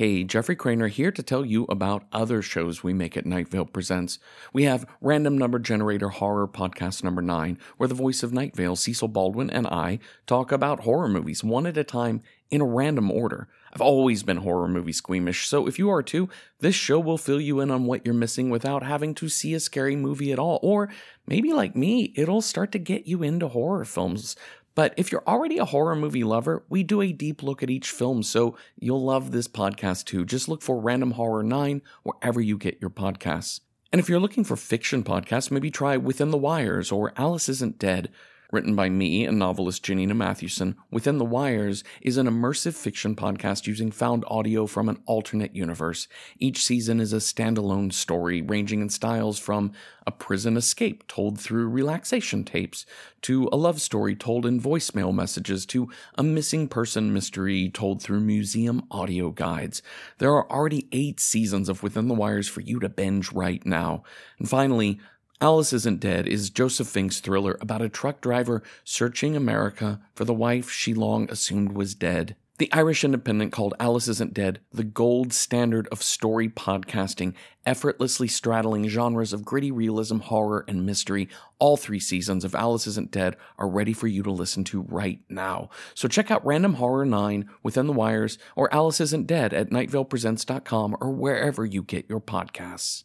Hey, Jeffrey Cranor here to tell you about other shows we make at Night Vale Presents. We have Random Number Generator Horror Podcast number 9, where the voice of Night Vale, Cecil Baldwin, and I talk about horror movies one at a time in a random order. I've always been horror movie squeamish, so if you are too, this show will fill you in on what you're missing without having to see a scary movie at all. Or maybe like me, it'll start to get you into horror films. But if you're already a horror movie lover, we do a deep look at each film, so you'll love this podcast too. Just look for Random Horror 9 wherever you get your podcasts. And if you're looking for fiction podcasts, maybe try Within the Wires or Alice Isn't Dead. Written by me and novelist Janina Matthewson, Within the Wires is an immersive fiction podcast using found audio from an alternate universe. Each season is a standalone story ranging in styles from a prison escape told through relaxation tapes, to a love story told in voicemail messages, to a missing person mystery told through museum audio guides. There are already eight seasons of Within the Wires for you to binge right now. And finally, Alice Isn't Dead is Joseph Fink's thriller about a truck driver searching America for the wife she long assumed was dead. The Irish Independent called Alice Isn't Dead the gold standard of story podcasting, effortlessly straddling genres of gritty realism, horror, and mystery. All three seasons of Alice Isn't Dead are ready for you to listen to right now. So check out Random Horror 9 Within the Wires or Alice Isn't Dead at nightvalepresents.com or wherever you get your podcasts.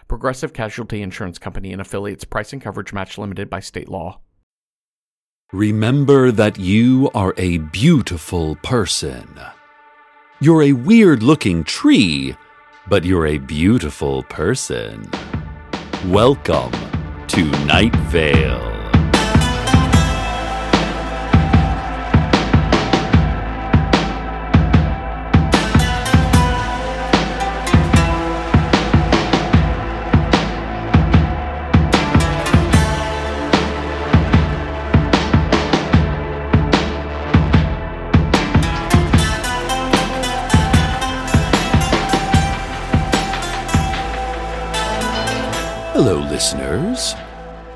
Progressive Casualty Insurance Company and affiliates price and coverage match limited by state law. Remember that you are a beautiful person. You're a weird looking tree, but you're a beautiful person. Welcome to Night Vale.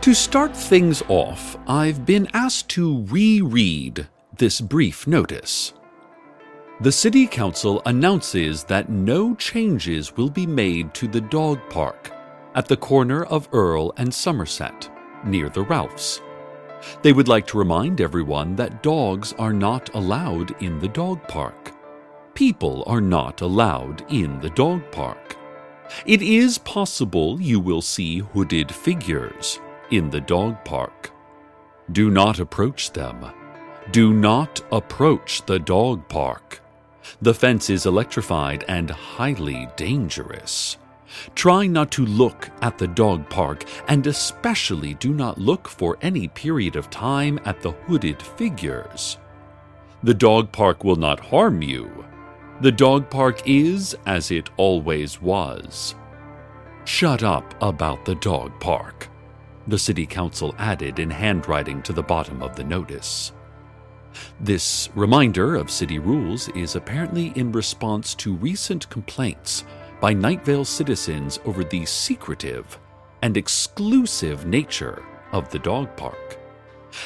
To start things off, I've been asked to reread this brief notice. The City Council announces that no changes will be made to the dog park at the corner of Earl and Somerset, near the Ralphs. They would like to remind everyone that dogs are not allowed in the dog park. People are not allowed in the dog park. It is possible you will see hooded figures in the dog park. Do not approach them. Do not approach the dog park. The fence is electrified and highly dangerous. Try not to look at the dog park, and especially do not look for any period of time at the hooded figures. The dog park will not harm you. The dog park is as it always was. Shut up about the dog park, the city council added in handwriting to the bottom of the notice. This reminder of city rules is apparently in response to recent complaints by Night Vale citizens over the secretive and exclusive nature of the dog park.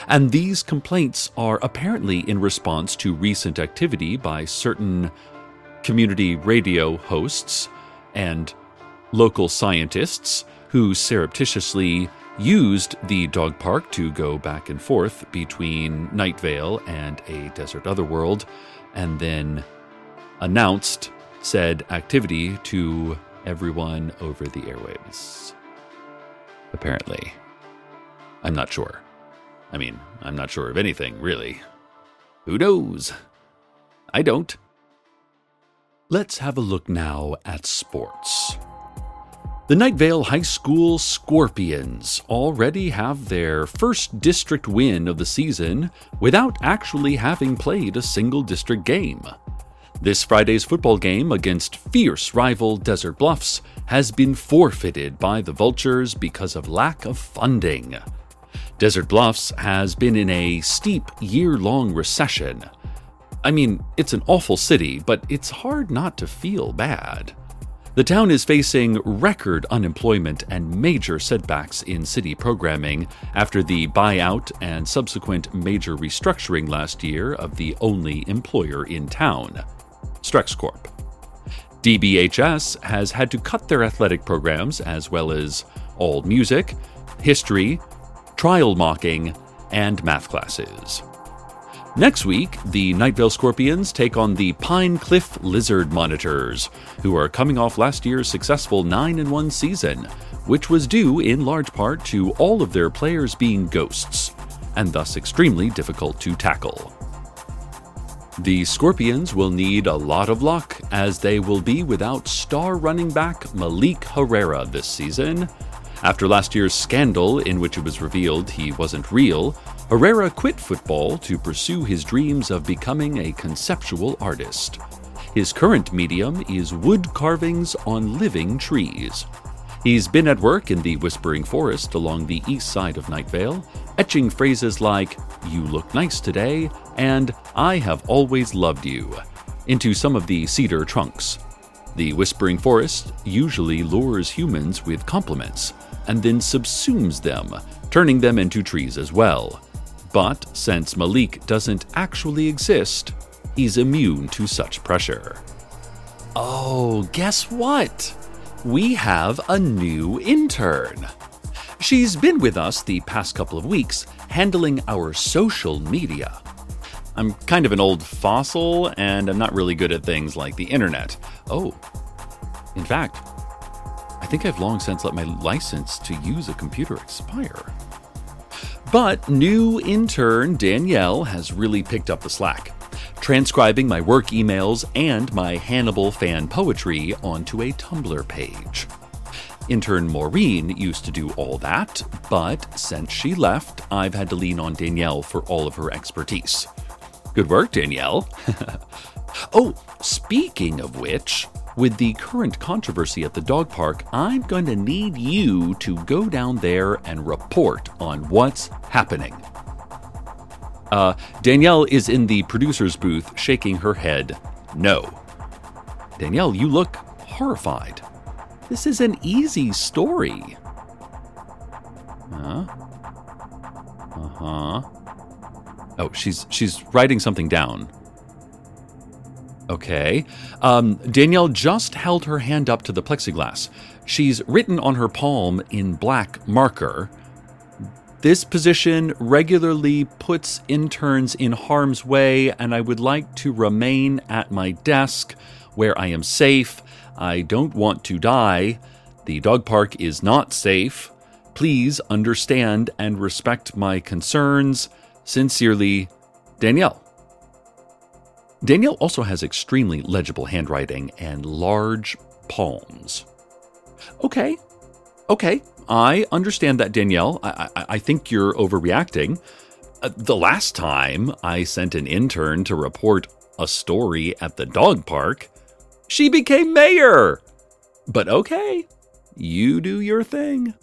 And these complaints are apparently in response to recent activity by certain community radio hosts and local scientists who surreptitiously used the dog park to go back and forth between Night Vale and a desert otherworld, and then announced said activity to everyone over the airwaves. Apparently. I'm not sure. I mean, I'm not sure of anything, really. Who knows? I don't. Let's have a look now at sports. The Night Vale High School Scorpions already have their first district win of the season without actually having played a single district game. This Friday's football game against fierce rival Desert Bluffs has been forfeited by the Vultures because of lack of funding. Desert Bluffs has been in a steep year long recession. I mean, it's an awful city, but it's hard not to feel bad. The town is facing record unemployment and major setbacks in city programming after the buyout and subsequent major restructuring last year of the only employer in town, Strex Corp. DBHS has had to cut their athletic programs as well as all music, history, trial mocking, and math classes. Next week, the Night Vale Scorpions take on the Pine Cliff Lizard Monitors, who are coming off last year's successful 9 1 season, which was due in large part to all of their players being ghosts, and thus extremely difficult to tackle. The Scorpions will need a lot of luck as they will be without star running back Malik Herrera this season. After last year's scandal, in which it was revealed he wasn't real, Herrera quit football to pursue his dreams of becoming a conceptual artist. His current medium is wood carvings on living trees. He's been at work in the Whispering Forest along the east side of Night Vale, etching phrases like, You look nice today, and I have always loved you, into some of the cedar trunks. The Whispering Forest usually lures humans with compliments and then subsumes them, turning them into trees as well. But since Malik doesn't actually exist, he's immune to such pressure. Oh, guess what? We have a new intern. She's been with us the past couple of weeks, handling our social media. I'm kind of an old fossil, and I'm not really good at things like the internet. Oh, in fact, I think I've long since let my license to use a computer expire. But new intern Danielle has really picked up the slack, transcribing my work emails and my Hannibal fan poetry onto a Tumblr page. Intern Maureen used to do all that, but since she left, I've had to lean on Danielle for all of her expertise. Good work, Danielle. oh, speaking of which, with the current controversy at the dog park, I'm going to need you to go down there and report on what's happening. Uh, Danielle is in the producer's booth, shaking her head no. Danielle, you look horrified. This is an easy story. Huh? Uh huh. Oh, she's she's writing something down. Okay. Um, Danielle just held her hand up to the plexiglass. She's written on her palm in black marker. This position regularly puts interns in harm's way, and I would like to remain at my desk where I am safe. I don't want to die. The dog park is not safe. Please understand and respect my concerns. Sincerely, Danielle. Danielle also has extremely legible handwriting and large palms. Okay, okay, I understand that, Danielle. I, I, I think you're overreacting. Uh, the last time I sent an intern to report a story at the dog park, she became mayor. But okay, you do your thing.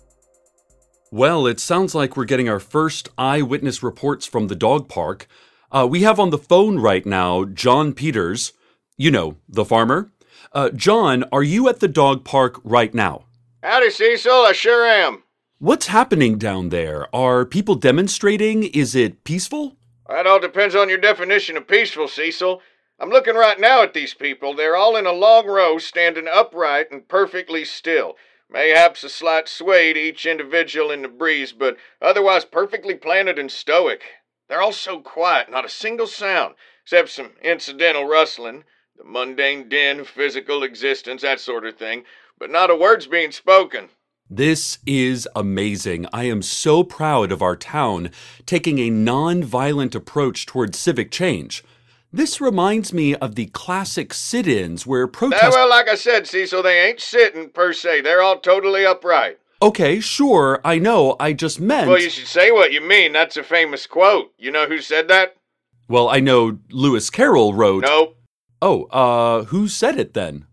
Well, it sounds like we're getting our first eyewitness reports from the dog park. Uh, we have on the phone right now John Peters, you know, the farmer. Uh, John, are you at the dog park right now? Howdy, Cecil. I sure am. What's happening down there? Are people demonstrating? Is it peaceful? That all depends on your definition of peaceful, Cecil. I'm looking right now at these people. They're all in a long row, standing upright and perfectly still. Mayhaps a slight sway to each individual in the breeze, but otherwise perfectly planted and stoic. They're all so quiet, not a single sound, except some incidental rustling, the mundane din of physical existence, that sort of thing, but not a word's being spoken. This is amazing. I am so proud of our town taking a non-violent approach towards civic change. This reminds me of the classic sit ins where protesters. well, like I said, Cecil, they ain't sitting per se. They're all totally upright. Okay, sure, I know. I just meant. Well, you should say what you mean. That's a famous quote. You know who said that? Well, I know Lewis Carroll wrote. Nope. Oh, uh, who said it then?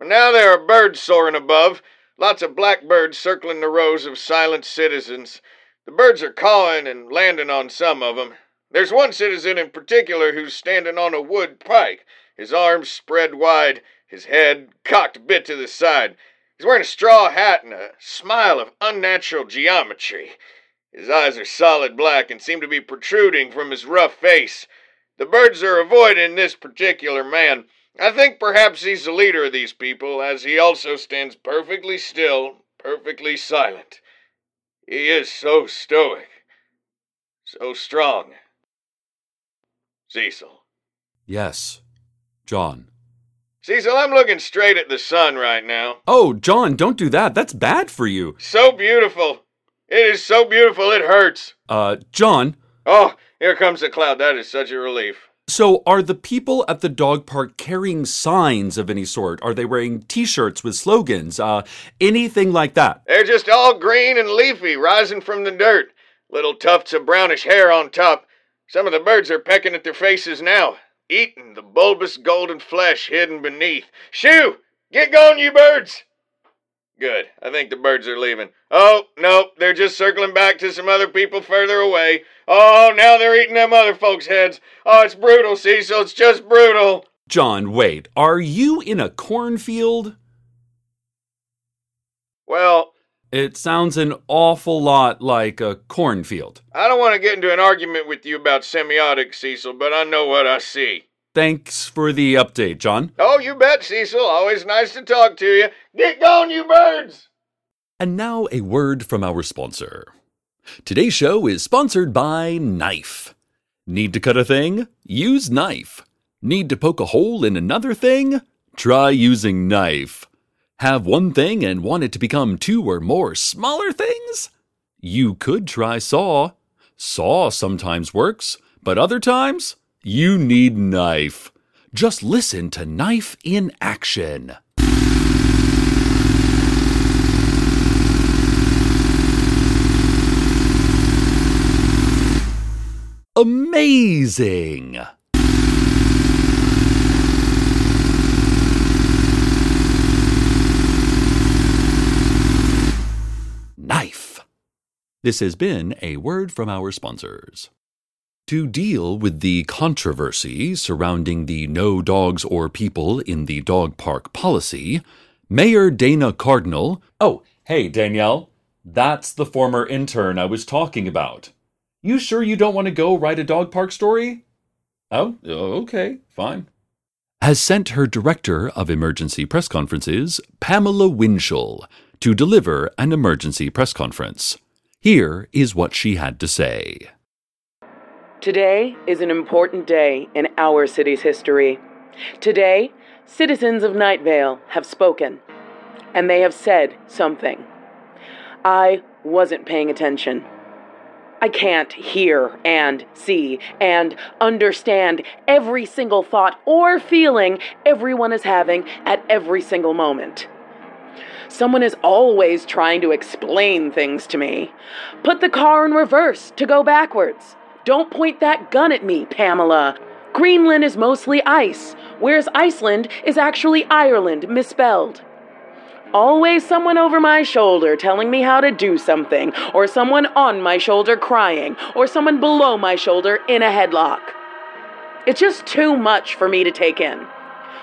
Now there are birds soaring above, lots of blackbirds circling the rows of silent citizens. The birds are cawing and landing on some of 'em. There's one citizen in particular who's standing on a wood pike, his arms spread wide, his head cocked a bit to the side. He's wearing a straw hat and a smile of unnatural geometry. His eyes are solid black and seem to be protruding from his rough face. The birds are avoiding this particular man. I think perhaps he's the leader of these people, as he also stands perfectly still, perfectly silent. He is so stoic, so strong. Cecil. Yes, John. Cecil, I'm looking straight at the sun right now. Oh, John, don't do that. That's bad for you. So beautiful. It is so beautiful it hurts. Uh, John, Oh, here comes the cloud. That is such a relief. so are the people at the dog park carrying signs of any sort? Are they wearing t shirts with slogans? Uh, anything like that? They're just all green and leafy, rising from the dirt. Little tufts of brownish hair on top. Some of the birds are pecking at their faces now, eating the bulbous golden flesh hidden beneath. Shoo! Get going, you birds! Good. I think the birds are leaving. Oh, no, they're just circling back to some other people further away. Oh, now they're eating them other folks' heads. Oh, it's brutal, Cecil. It's just brutal. John, wait. Are you in a cornfield? Well, It sounds an awful lot like a cornfield. I don't want to get into an argument with you about semiotics, Cecil, but I know what I see. Thanks for the update, John. Oh, you bet, Cecil. Always nice to talk to you. Get going, you birds! And now a word from our sponsor. Today's show is sponsored by Knife. Need to cut a thing? Use Knife. Need to poke a hole in another thing? Try using Knife. Have one thing and want it to become two or more smaller things? You could try Saw. Saw sometimes works, but other times you need Knife. Just listen to Knife in action. Amazing! Knife. This has been a word from our sponsors. To deal with the controversy surrounding the no dogs or people in the dog park policy, Mayor Dana Cardinal. Oh, hey, Danielle. That's the former intern I was talking about. You sure you don't want to go write a dog park story? Oh, okay, fine. Has sent her director of emergency press conferences, Pamela Winchell, to deliver an emergency press conference. Here is what she had to say. Today is an important day in our city's history. Today, citizens of Night Vale have spoken, and they have said something. I wasn't paying attention. I can't hear and see and understand every single thought or feeling everyone is having at every single moment. Someone is always trying to explain things to me. Put the car in reverse to go backwards. Don't point that gun at me, Pamela. Greenland is mostly ice, whereas Iceland is actually Ireland misspelled. Always someone over my shoulder telling me how to do something, or someone on my shoulder crying, or someone below my shoulder in a headlock. It's just too much for me to take in.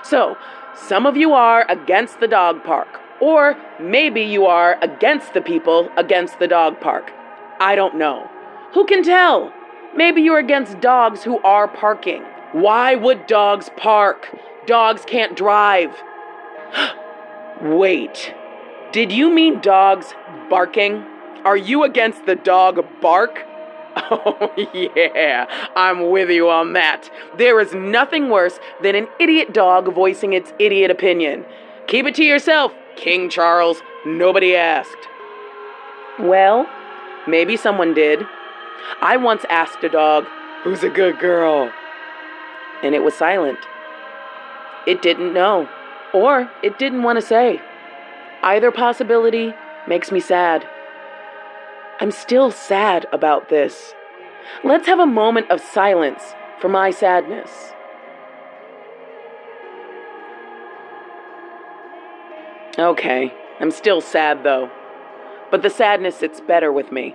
So, some of you are against the dog park, or maybe you are against the people against the dog park. I don't know. Who can tell? Maybe you're against dogs who are parking. Why would dogs park? Dogs can't drive. Wait, did you mean dogs barking? Are you against the dog bark? Oh, yeah, I'm with you on that. There is nothing worse than an idiot dog voicing its idiot opinion. Keep it to yourself, King Charles. Nobody asked. Well, maybe someone did. I once asked a dog, Who's a good girl? And it was silent. It didn't know, or it didn't want to say. Either possibility makes me sad. I'm still sad about this. Let's have a moment of silence for my sadness. Okay, I'm still sad though. But the sadness sits better with me.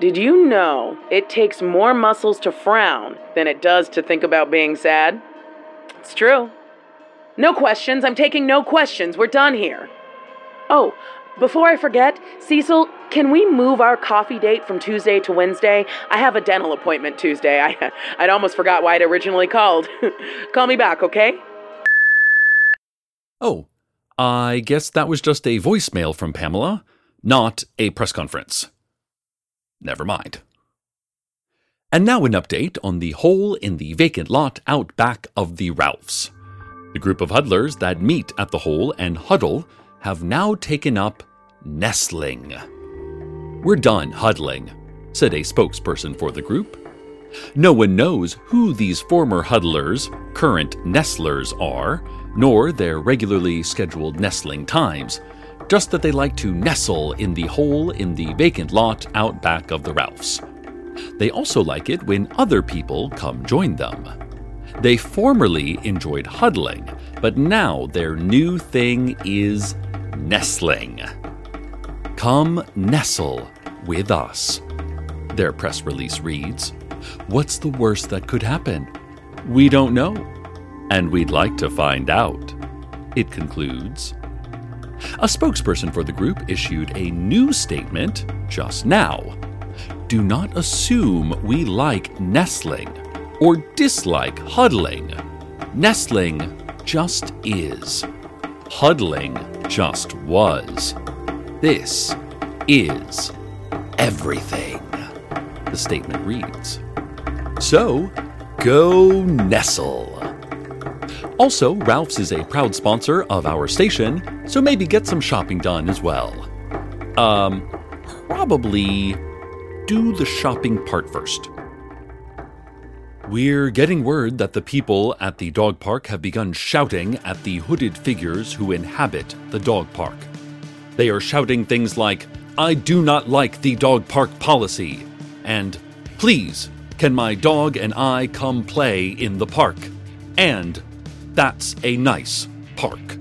Did you know it takes more muscles to frown than it does to think about being sad? It's true. No questions. I'm taking no questions. We're done here. Oh, before I forget, Cecil, can we move our coffee date from Tuesday to Wednesday? I have a dental appointment Tuesday. I, I'd almost forgot why I'd originally called. Call me back, okay? Oh, I guess that was just a voicemail from Pamela, not a press conference. Never mind. And now an update on the hole in the vacant lot out back of the Ralphs. The group of huddlers that meet at the hole and huddle have now taken up nestling. We're done huddling, said a spokesperson for the group. No one knows who these former huddlers, current nestlers, are, nor their regularly scheduled nestling times, just that they like to nestle in the hole in the vacant lot out back of the Ralphs. They also like it when other people come join them. They formerly enjoyed huddling, but now their new thing is nestling. Come nestle with us. Their press release reads What's the worst that could happen? We don't know, and we'd like to find out. It concludes A spokesperson for the group issued a new statement just now. Do not assume we like nestling or dislike huddling. Nestling just is. Huddling just was. This is everything, the statement reads. So, go nestle. Also, Ralph's is a proud sponsor of our station, so maybe get some shopping done as well. Um, probably do the shopping part first. We're getting word that the people at the dog park have begun shouting at the hooded figures who inhabit the dog park. They are shouting things like, I do not like the dog park policy, and please, can my dog and I come play in the park? And that's a nice park.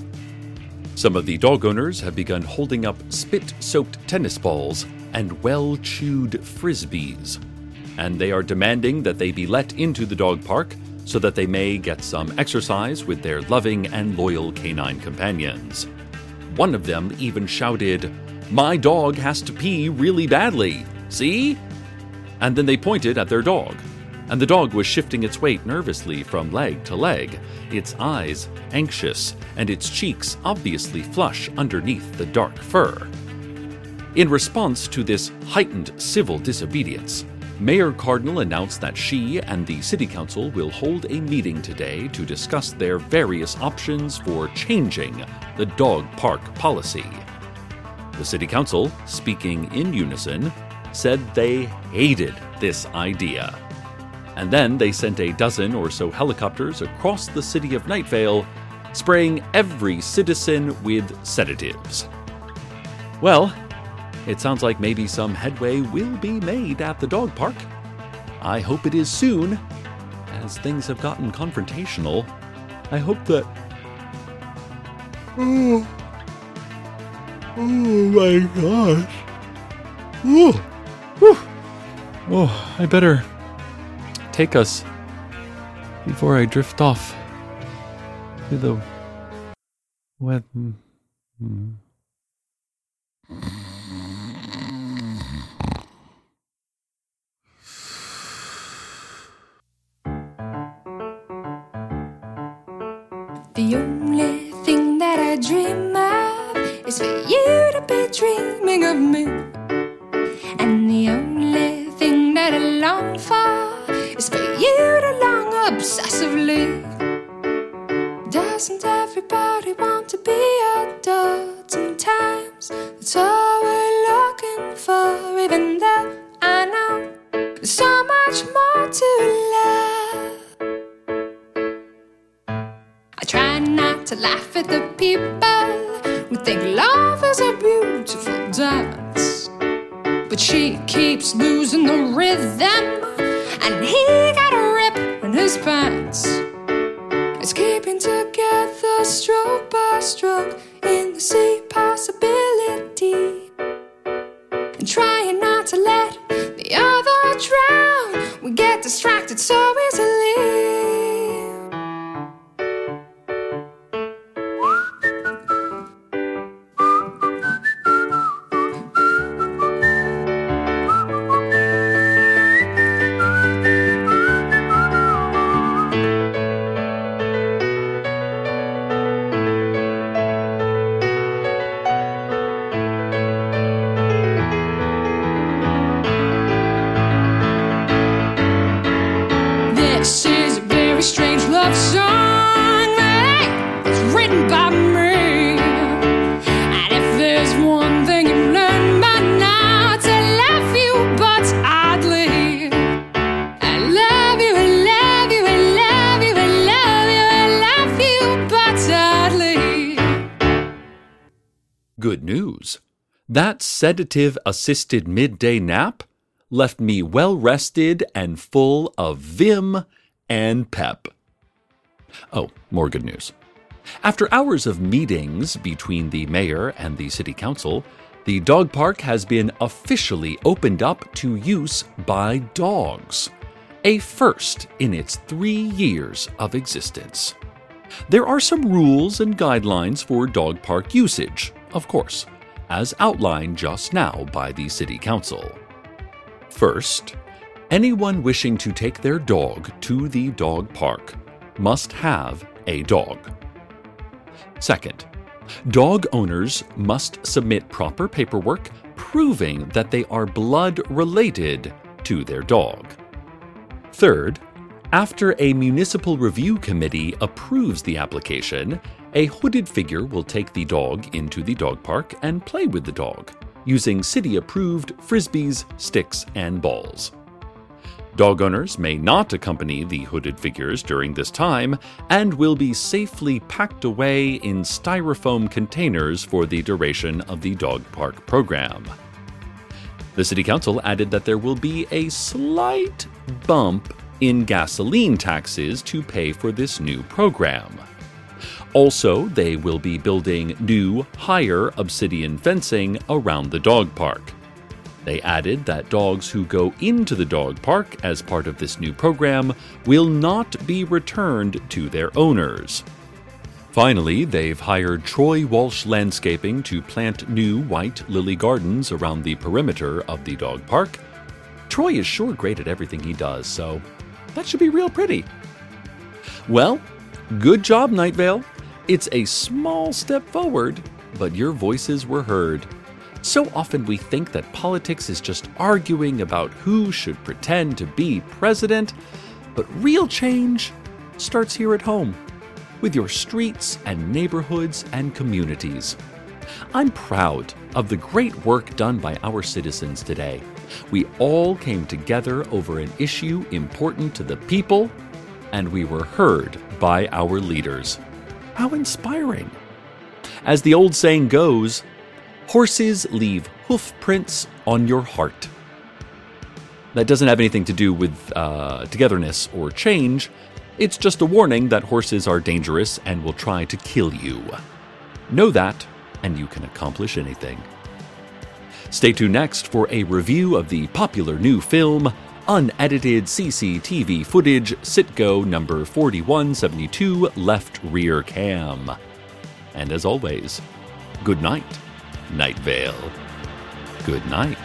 Some of the dog owners have begun holding up spit soaked tennis balls and well chewed frisbees and they are demanding that they be let into the dog park so that they may get some exercise with their loving and loyal canine companions. One of them even shouted, My dog has to pee really badly. See? And then they pointed at their dog, and the dog was shifting its weight nervously from leg to leg, its eyes anxious, and its cheeks obviously flush underneath the dark fur. In response to this heightened civil disobedience, Mayor Cardinal announced that she and the City Council will hold a meeting today to discuss their various options for changing the dog park policy. The City Council, speaking in unison, said they hated this idea. And then they sent a dozen or so helicopters across the city of Night Vale, spraying every citizen with sedatives. Well, it sounds like maybe some headway will be made at the dog park. I hope it is soon, as things have gotten confrontational. I hope that. Oh. Oh my gosh. Oh. Whew. Oh, I better take us before I drift off to the web. Mm. The only thing that I dream of is for you to be dreaming of me. And he got a rip in his pants. It's keeping together stroke by stroke in the sea possibility. And trying not to let the other drown. We get distracted so That sedative assisted midday nap left me well rested and full of vim and pep. Oh, more good news. After hours of meetings between the mayor and the city council, the dog park has been officially opened up to use by dogs. A first in its three years of existence. There are some rules and guidelines for dog park usage, of course, as outlined just now by the City Council. First, anyone wishing to take their dog to the dog park must have a dog. Second, dog owners must submit proper paperwork proving that they are blood related to their dog. Third, after a municipal review committee approves the application, a hooded figure will take the dog into the dog park and play with the dog, using city approved frisbees, sticks, and balls. Dog owners may not accompany the hooded figures during this time and will be safely packed away in styrofoam containers for the duration of the dog park program. The City Council added that there will be a slight bump in gasoline taxes to pay for this new program. Also, they will be building new, higher obsidian fencing around the dog park. They added that dogs who go into the dog park as part of this new program will not be returned to their owners. Finally, they've hired Troy Walsh Landscaping to plant new white lily gardens around the perimeter of the dog park. Troy is sure great at everything he does, so that should be real pretty. Well, good job, Night Vale. It's a small step forward, but your voices were heard. So often we think that politics is just arguing about who should pretend to be president, but real change starts here at home, with your streets and neighborhoods and communities. I'm proud of the great work done by our citizens today. We all came together over an issue important to the people, and we were heard by our leaders. How inspiring! As the old saying goes, horses leave hoof prints on your heart. That doesn't have anything to do with uh, togetherness or change. It's just a warning that horses are dangerous and will try to kill you. Know that, and you can accomplish anything. Stay tuned next for a review of the popular new film, Unedited CCTV Footage Citgo number 4172 Left Rear Cam. And as always, good night, Night Vale. Good night.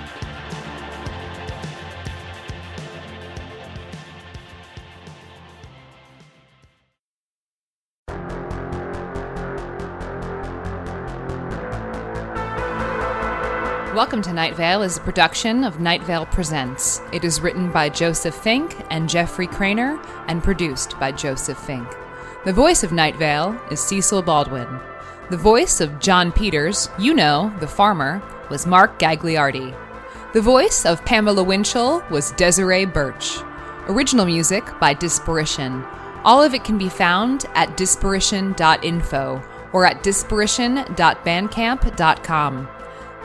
Welcome to Night Vale is a production of Night Vale Presents. It is written by Joseph Fink and Jeffrey Cranor and produced by Joseph Fink. The voice of Night Vale is Cecil Baldwin. The voice of John Peters, you know, the farmer, was Mark Gagliardi. The voice of Pamela Winchell was Desiree Burch. Original music by Disparition. All of it can be found at disparition.info or at disparition.bandcamp.com.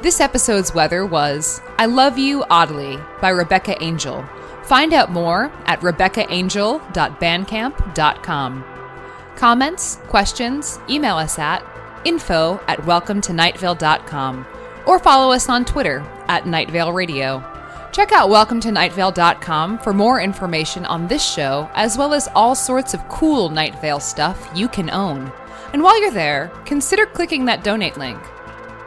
This episode's weather was I Love You Oddly by Rebecca Angel. Find out more at rebeccaangel.bandcamp.com. Comments, questions, email us at info at welcometonightvale.com, or follow us on Twitter at Night Vale Radio. Check out welcometonightvale.com for more information on this show, as well as all sorts of cool Night Vale stuff you can own. And while you're there, consider clicking that donate link.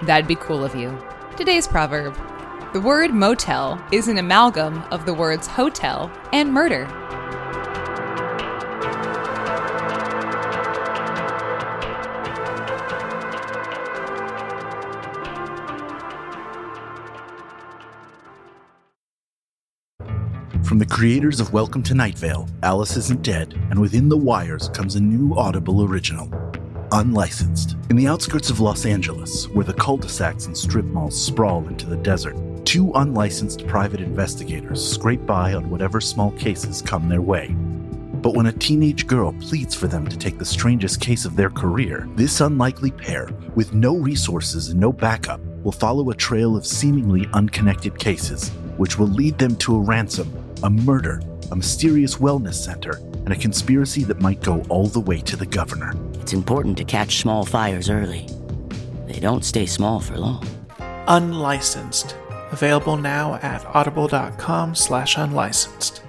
That'd be cool of you. Today's proverb The word motel is an amalgam of the words hotel and murder. From the creators of Welcome to Night Vale, Alice Isn't Dead, and Within the Wires comes a new Audible original, Unlicensed. In the outskirts of Los Angeles, where the cul-de-sacs and strip malls sprawl into the desert, two unlicensed private investigators scrape by on whatever small cases come their way. But when a teenage girl pleads for them to take the strangest case of their career, this unlikely pair, with no resources and no backup, will follow a trail of seemingly unconnected cases, which will lead them to a ransom, a murder, a mysterious wellness center, and a conspiracy that might go all the way to the governor. It's important to catch small fires early. They don't stay small for long. Unlicensed. Available now at audible.com slash unlicensed.